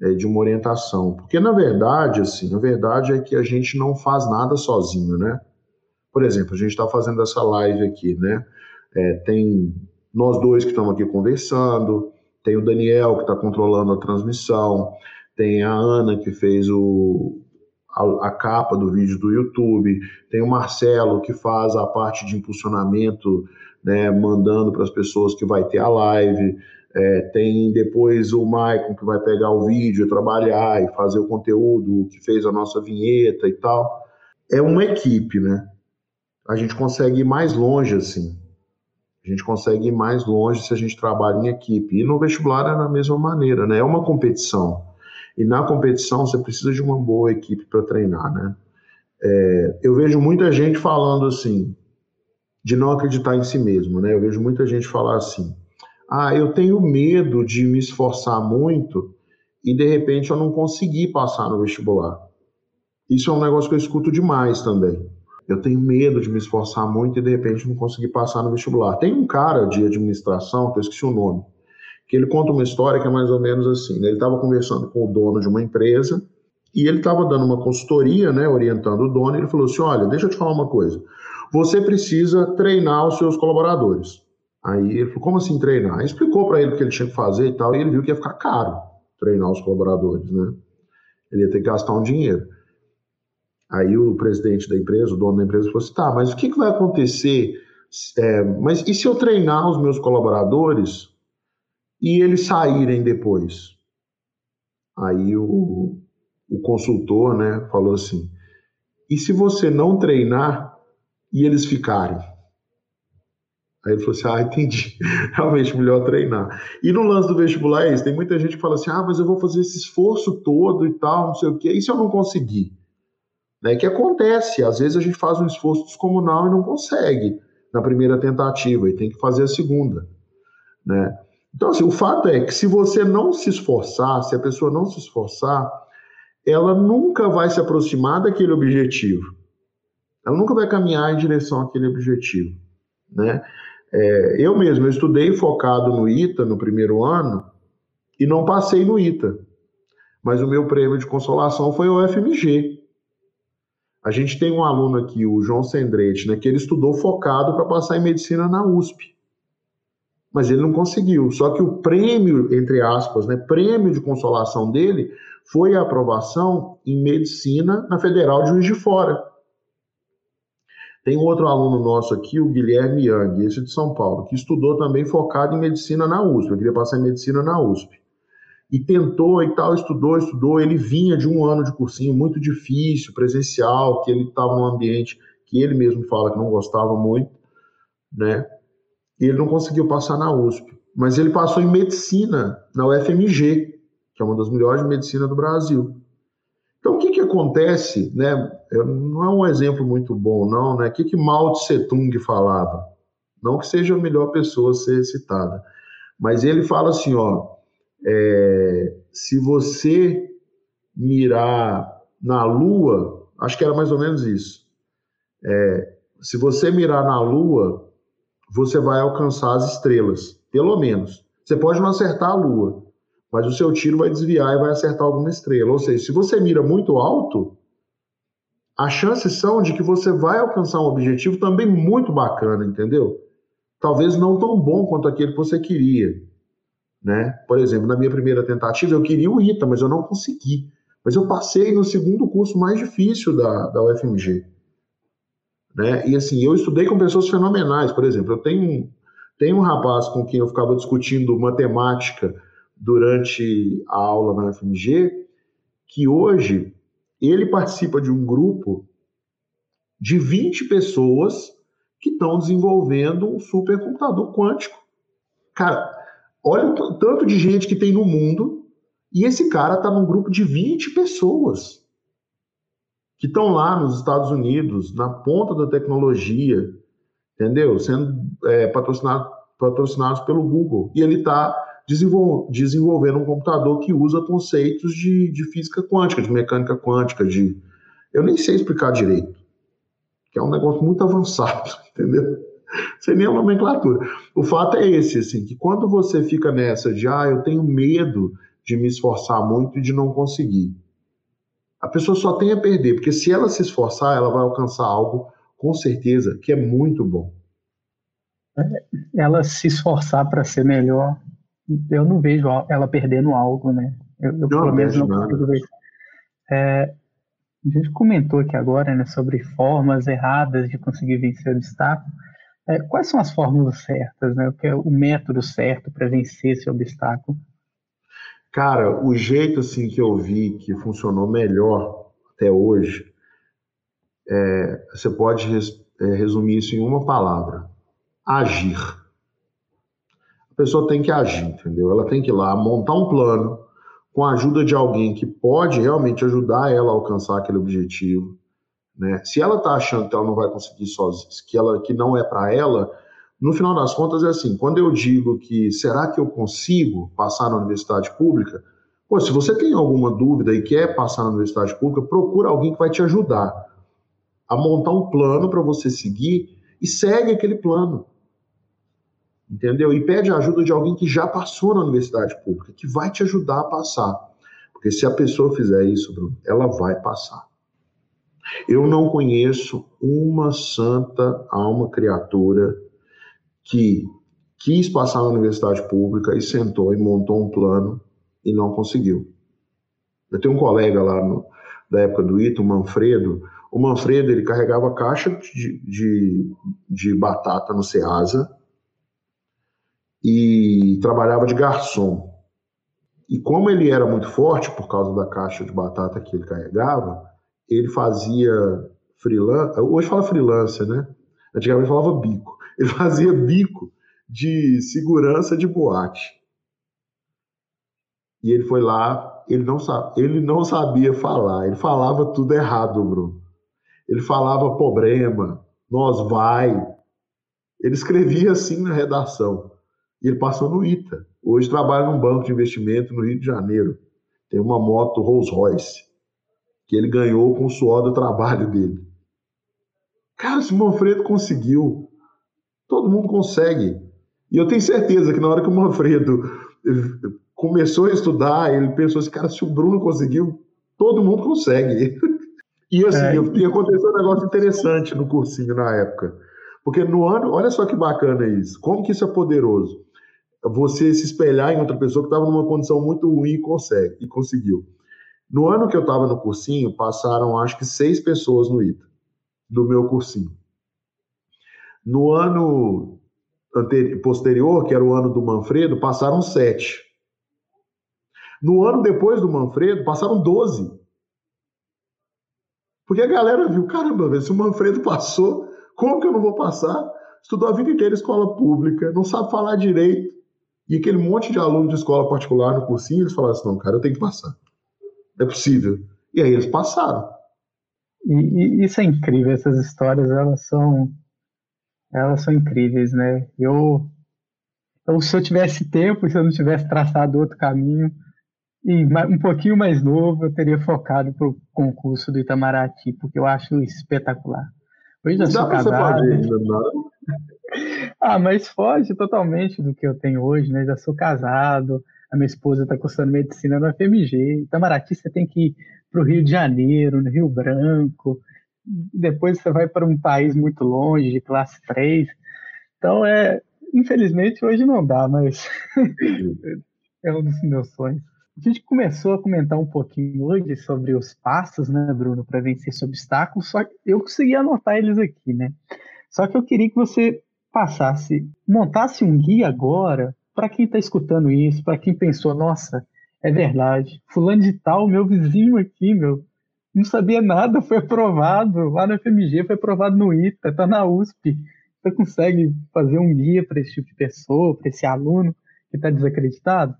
é, de uma orientação. Porque na verdade, assim, a verdade é que a gente não faz nada sozinho, né? Por exemplo, a gente está fazendo essa live aqui, né? É, tem nós dois que estamos aqui conversando, tem o Daniel que está controlando a transmissão, tem a Ana que fez o, a, a, capa do vídeo do YouTube, tem o Marcelo que faz a parte de impulsionamento né, mandando para as pessoas que vai ter a live. É, tem depois o Maicon que vai pegar o vídeo, trabalhar e fazer o conteúdo, que fez a nossa vinheta e tal. É uma equipe, né? A gente consegue ir mais longe assim. A gente consegue ir mais longe se a gente trabalha em equipe. E no vestibular é da mesma maneira, né? É uma competição. E na competição você precisa de uma boa equipe para treinar, né? É, eu vejo muita gente falando assim, de não acreditar em si mesmo, né? Eu vejo muita gente falar assim: "Ah, eu tenho medo de me esforçar muito e de repente eu não conseguir passar no vestibular". Isso é um negócio que eu escuto demais também. Eu tenho medo de me esforçar muito e de repente não conseguir passar no vestibular. Tem um cara de administração, que eu esqueci o nome, que ele conta uma história que é mais ou menos assim. Né? Ele estava conversando com o dono de uma empresa e ele estava dando uma consultoria, né, orientando o dono. E ele falou assim: Olha, deixa eu te falar uma coisa você precisa treinar os seus colaboradores. Aí ele falou, como assim treinar? Aí explicou para ele o que ele tinha que fazer e tal, e ele viu que ia ficar caro treinar os colaboradores, né? Ele ia ter que gastar um dinheiro. Aí o presidente da empresa, o dono da empresa, falou assim, tá, mas o que, que vai acontecer? É, mas e se eu treinar os meus colaboradores e eles saírem depois? Aí o, o consultor, né, falou assim, e se você não treinar e eles ficarem. Aí ele falou assim: ah, entendi. (laughs) Realmente, melhor treinar. E no lance do vestibular é isso: tem muita gente que fala assim: ah, mas eu vou fazer esse esforço todo e tal, não sei o quê, e se eu não conseguir? Né? Que acontece, às vezes a gente faz um esforço descomunal e não consegue na primeira tentativa, e tem que fazer a segunda. Né? Então, assim, o fato é que se você não se esforçar, se a pessoa não se esforçar, ela nunca vai se aproximar daquele objetivo ela nunca vai caminhar em direção àquele objetivo, né? É, eu mesmo, eu estudei focado no ITA no primeiro ano e não passei no ITA, mas o meu prêmio de consolação foi o FMG. A gente tem um aluno aqui, o João Sendrete, né, que ele estudou focado para passar em medicina na USP. Mas ele não conseguiu. Só que o prêmio, entre aspas, né, prêmio de consolação dele foi a aprovação em medicina na Federal de Juiz de Fora. Tem outro aluno nosso aqui, o Guilherme Yang, esse de São Paulo, que estudou também focado em medicina na USP. Eu queria passar em medicina na USP. E tentou e tal, estudou, estudou. Ele vinha de um ano de cursinho muito difícil, presencial, que ele estava num ambiente que ele mesmo fala que não gostava muito, né? E ele não conseguiu passar na USP. Mas ele passou em medicina na UFMG, que é uma das melhores de medicina do Brasil. Então, o que, que acontece, né? Não é um exemplo muito bom, não, né? O que, que Mao Tse Tung falava? Não que seja a melhor pessoa a ser citada, mas ele fala assim, ó, é, se você mirar na Lua, acho que era mais ou menos isso. É, se você mirar na Lua, você vai alcançar as estrelas, pelo menos. Você pode não acertar a Lua, mas o seu tiro vai desviar e vai acertar alguma estrela. Ou seja, se você mira muito alto, as chances são de que você vai alcançar um objetivo também muito bacana, entendeu? talvez não tão bom quanto aquele que você queria. Né? Por exemplo, na minha primeira tentativa, eu queria o ITA, mas eu não consegui. Mas eu passei no segundo curso mais difícil da, da UFMG. Né? E assim, eu estudei com pessoas fenomenais. Por exemplo, eu tenho, tenho um rapaz com quem eu ficava discutindo matemática durante a aula na UFMG, que hoje ele participa de um grupo de 20 pessoas que estão desenvolvendo um supercomputador quântico. Cara, olha o tanto de gente que tem no mundo e esse cara está num grupo de 20 pessoas que estão lá nos Estados Unidos, na ponta da tecnologia, entendeu? Sendo é, patrocinado, patrocinados pelo Google. E ele está desenvolvendo um computador que usa conceitos de, de física quântica, de mecânica quântica, de. Eu nem sei explicar direito que é um negócio muito avançado, (laughs) entendeu? Sem nenhuma nomenclatura. O fato é esse, assim, que quando você fica nessa de, ah, eu tenho medo de me esforçar muito e de não conseguir, a pessoa só tem a perder, porque se ela se esforçar, ela vai alcançar algo, com certeza, que é muito bom. É, ela se esforçar para ser melhor, eu não vejo ela perdendo algo, né? Eu, eu não, pelo menos não consigo ver. É, a gente comentou aqui agora né, sobre formas erradas de conseguir vencer o obstáculo. É, quais são as fórmulas certas, né? O que é o método certo para vencer esse obstáculo? Cara, o jeito assim que eu vi que funcionou melhor até hoje, é, você pode res, é, resumir isso em uma palavra: agir. A pessoa tem que agir, entendeu? Ela tem que ir lá montar um plano, com a ajuda de alguém que pode realmente ajudar ela a alcançar aquele objetivo. Né? Se ela está achando que ela não vai conseguir sozinha, que, ela, que não é para ela, no final das contas é assim: quando eu digo que será que eu consigo passar na universidade pública, pô, se você tem alguma dúvida e quer passar na universidade pública, procura alguém que vai te ajudar a montar um plano para você seguir e segue aquele plano entendeu? E pede a ajuda de alguém que já passou na universidade pública, que vai te ajudar a passar. Porque se a pessoa fizer isso, Bruno, ela vai passar. Eu não conheço uma santa alma criatura que quis passar na universidade pública e sentou e montou um plano e não conseguiu. Eu tenho um colega lá no, da época do Ito, o Manfredo. O Manfredo ele carregava caixa de, de, de batata no Ceasa e trabalhava de garçom. E como ele era muito forte por causa da caixa de batata que ele carregava, ele fazia freelance, hoje fala freelancer, né? Antigamente falava bico. Ele fazia bico de segurança de boate. E ele foi lá, ele não, ele não sabia falar, ele falava tudo errado, Bruno. Ele falava problema, nós vai. Ele escrevia assim na redação. E ele passou no ITA. Hoje trabalha num banco de investimento no Rio de Janeiro. Tem uma moto Rolls Royce que ele ganhou com o suor do trabalho dele. Cara, se o Manfredo conseguiu, todo mundo consegue. E eu tenho certeza que na hora que o Manfredo começou a estudar, ele pensou assim, cara, se o Bruno conseguiu, todo mundo consegue. (laughs) E assim, é. e aconteceu um negócio interessante no cursinho na época. Porque no ano, olha só que bacana isso. Como que isso é poderoso? você se espelhar em outra pessoa que estava numa condição muito ruim e consegue, e conseguiu. No ano que eu estava no cursinho, passaram acho que seis pessoas no ITA, do meu cursinho. No ano posterior, que era o ano do Manfredo, passaram sete. No ano depois do Manfredo, passaram doze. Porque a galera viu, caramba, se o Manfredo passou, como que eu não vou passar? Estudou a vida inteira escola pública, não sabe falar direito, e aquele monte de aluno de escola particular no cursinho, eles falaram assim, não, cara, eu tenho que passar. É possível. E aí eles passaram. E, e, isso é incrível, essas histórias, elas são elas são incríveis, né? Eu, eu se eu tivesse tempo, se eu não tivesse traçado outro caminho, e um pouquinho mais novo, eu teria focado para o concurso do Itamaraty, porque eu acho espetacular. Hoje já sou casado. (laughs) Ah, mas foge totalmente do que eu tenho hoje, né? Já sou casado, a minha esposa está cursando medicina no FMG. Itamaraty você tem que ir para o Rio de Janeiro, no Rio Branco. Depois você vai para um país muito longe, de classe 3. Então é, infelizmente hoje não dá, mas (laughs) é um dos meus sonhos. A gente começou a comentar um pouquinho hoje sobre os passos, né, Bruno, para vencer esse obstáculo, só que eu consegui anotar eles aqui, né? Só que eu queria que você passasse, montasse um guia agora para quem está escutando isso, para quem pensou, nossa, é verdade, fulano de tal, meu vizinho aqui, meu, não sabia nada, foi aprovado lá no FMG, foi aprovado no ITA, está na USP. Você consegue fazer um guia para esse tipo de pessoa, para esse aluno que está desacreditado?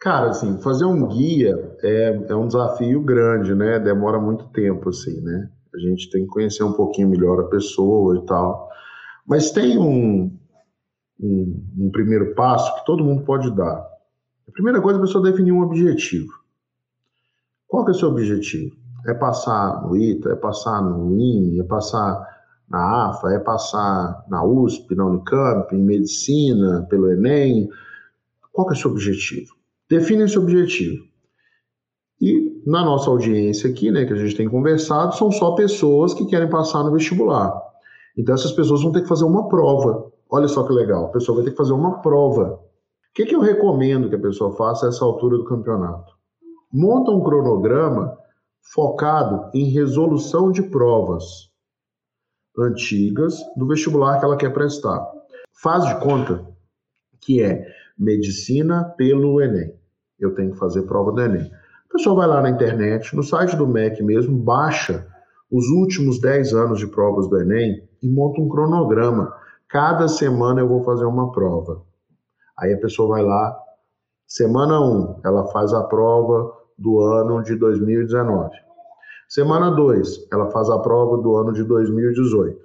Cara, assim, fazer um guia é, é um desafio grande, né? Demora muito tempo, assim, né? A gente tem que conhecer um pouquinho melhor a pessoa e tal. Mas tem um, um, um primeiro passo que todo mundo pode dar. A primeira coisa é a pessoa definir um objetivo. Qual que é o seu objetivo? É passar no ITA, é passar no IME, é passar na AFA, é passar na USP, na Unicamp, em medicina, pelo Enem? Qual é o seu objetivo? Define esse objetivo. E na nossa audiência aqui, né, que a gente tem conversado, são só pessoas que querem passar no vestibular. Então essas pessoas vão ter que fazer uma prova. Olha só que legal, a pessoa vai ter que fazer uma prova. O que, que eu recomendo que a pessoa faça a essa altura do campeonato? Monta um cronograma focado em resolução de provas antigas do vestibular que ela quer prestar. Faz de conta que é medicina pelo Enem. Eu tenho que fazer prova do Enem. A pessoa vai lá na internet, no site do MEC mesmo, baixa os últimos 10 anos de provas do Enem e monta um cronograma. Cada semana eu vou fazer uma prova. Aí a pessoa vai lá, semana 1, ela faz a prova do ano de 2019. Semana 2, ela faz a prova do ano de 2018.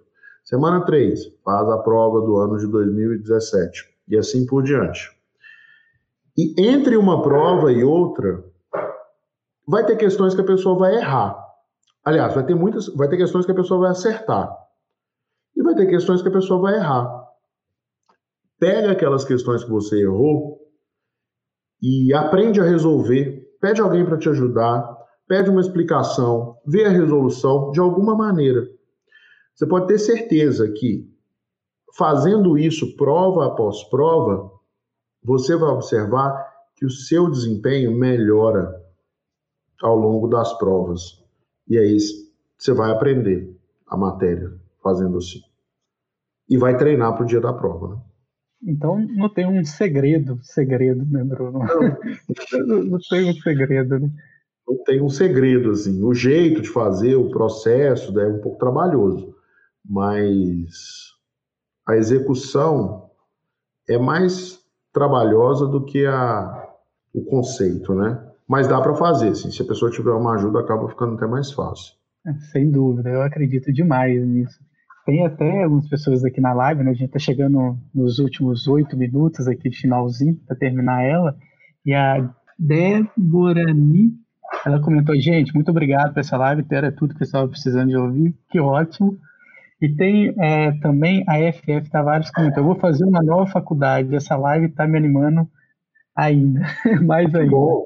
Semana 3, faz a prova do ano de 2017. E assim por diante. E entre uma prova e outra, vai ter questões que a pessoa vai errar. Aliás, vai ter muitas, vai ter questões que a pessoa vai acertar. E vai ter questões que a pessoa vai errar. Pega aquelas questões que você errou e aprende a resolver. Pede alguém para te ajudar, pede uma explicação, vê a resolução de alguma maneira. Você pode ter certeza que fazendo isso prova após prova, você vai observar que o seu desempenho melhora ao longo das provas. E aí você vai aprender a matéria fazendo assim. E vai treinar para o dia da prova. Né? Então não tem um segredo, segredo, né, Bruno? (laughs) Não, não tem um segredo, né? Não tem um segredo, assim. O jeito de fazer, o processo né, é um pouco trabalhoso, mas a execução é mais trabalhosa do que a, o conceito, né? Mas dá para fazer, assim. Se a pessoa tiver uma ajuda, acaba ficando até mais fácil. É, sem dúvida, eu acredito demais nisso. Tem até algumas pessoas aqui na live, né? A gente está chegando nos últimos oito minutos aqui de finalzinho para terminar ela. E a Deborani, ela comentou: gente, muito obrigado por essa live, era tudo que eu estava precisando de ouvir, que ótimo. E tem é, também a FF Tavares comentou: eu vou fazer uma nova faculdade, essa live está me animando ainda, (laughs) mais ainda. Bom.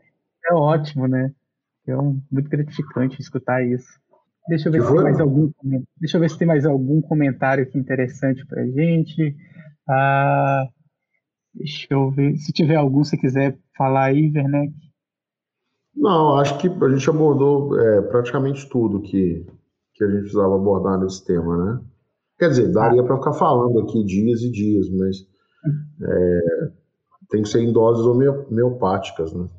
É ótimo, né? É um, muito gratificante escutar isso. Deixa eu ver se tem mais algum Deixa eu ver se tem mais algum comentário aqui interessante para gente. Ah, deixa eu ver. Se tiver algum, se quiser falar aí, Werneck. Não, acho que a gente abordou é, praticamente tudo que, que a gente precisava abordar nesse tema, né? Quer dizer, daria para ficar falando aqui dias e dias, mas é, tem que ser em doses homeopáticas, né?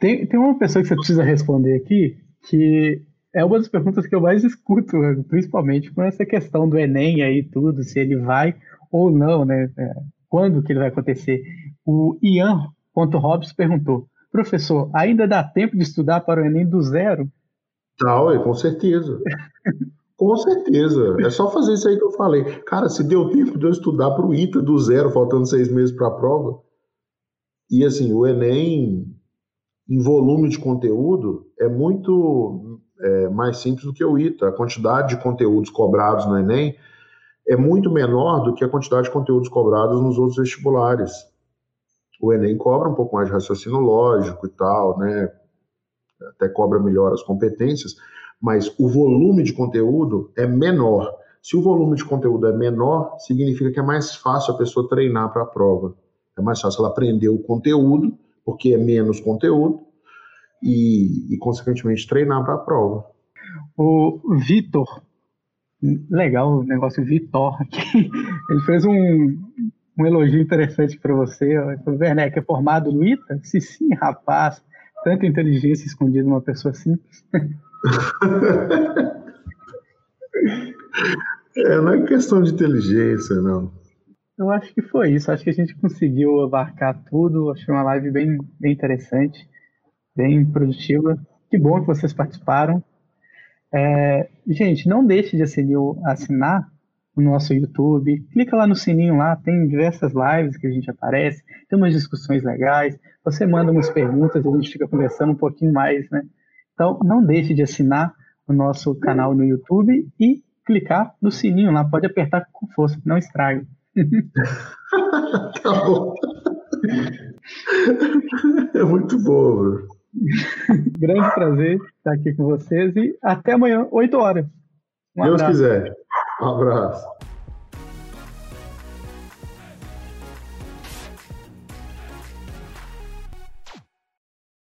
Tem, tem uma pessoa que você precisa responder aqui, que é uma das perguntas que eu mais escuto, principalmente com essa questão do Enem aí tudo, se ele vai ou não, né? É, quando que ele vai acontecer. O Ian Hobbs perguntou, professor, ainda dá tempo de estudar para o Enem do zero? Tá, com certeza. (laughs) com certeza. É só fazer isso aí que eu falei. Cara, se deu tempo de eu estudar para o ITA do zero, faltando seis meses para a prova. E assim, o Enem, em volume de conteúdo, é muito é, mais simples do que o ITA. A quantidade de conteúdos cobrados no Enem é muito menor do que a quantidade de conteúdos cobrados nos outros vestibulares. O Enem cobra um pouco mais de raciocínio lógico e tal, né? Até cobra melhor as competências, mas o volume de conteúdo é menor. Se o volume de conteúdo é menor, significa que é mais fácil a pessoa treinar para a prova. É mais fácil ela aprender o conteúdo, porque é menos conteúdo, e, e consequentemente treinar para a prova. O Vitor, legal o negócio Vitor aqui, (laughs) ele fez um, um elogio interessante para você. Werneck é formado no ITA? Se sim, rapaz, tanta inteligência escondida numa pessoa simples. (laughs) é, não é questão de inteligência, não. Eu acho que foi isso. Acho que a gente conseguiu abarcar tudo. Achei uma live bem, bem interessante, bem produtiva. Que bom que vocês participaram. É, gente, não deixe de assinar o nosso YouTube. Clica lá no sininho lá, tem diversas lives que a gente aparece, tem umas discussões legais. Você manda umas perguntas, a gente fica conversando um pouquinho mais, né? Então, não deixe de assinar o nosso canal no YouTube e clicar no sininho lá. Pode apertar com força, não estrague. (laughs) tá bom. É muito bom, bro. (laughs) Grande prazer estar aqui com vocês e até amanhã, 8 horas. Um Deus quiser. Um abraço.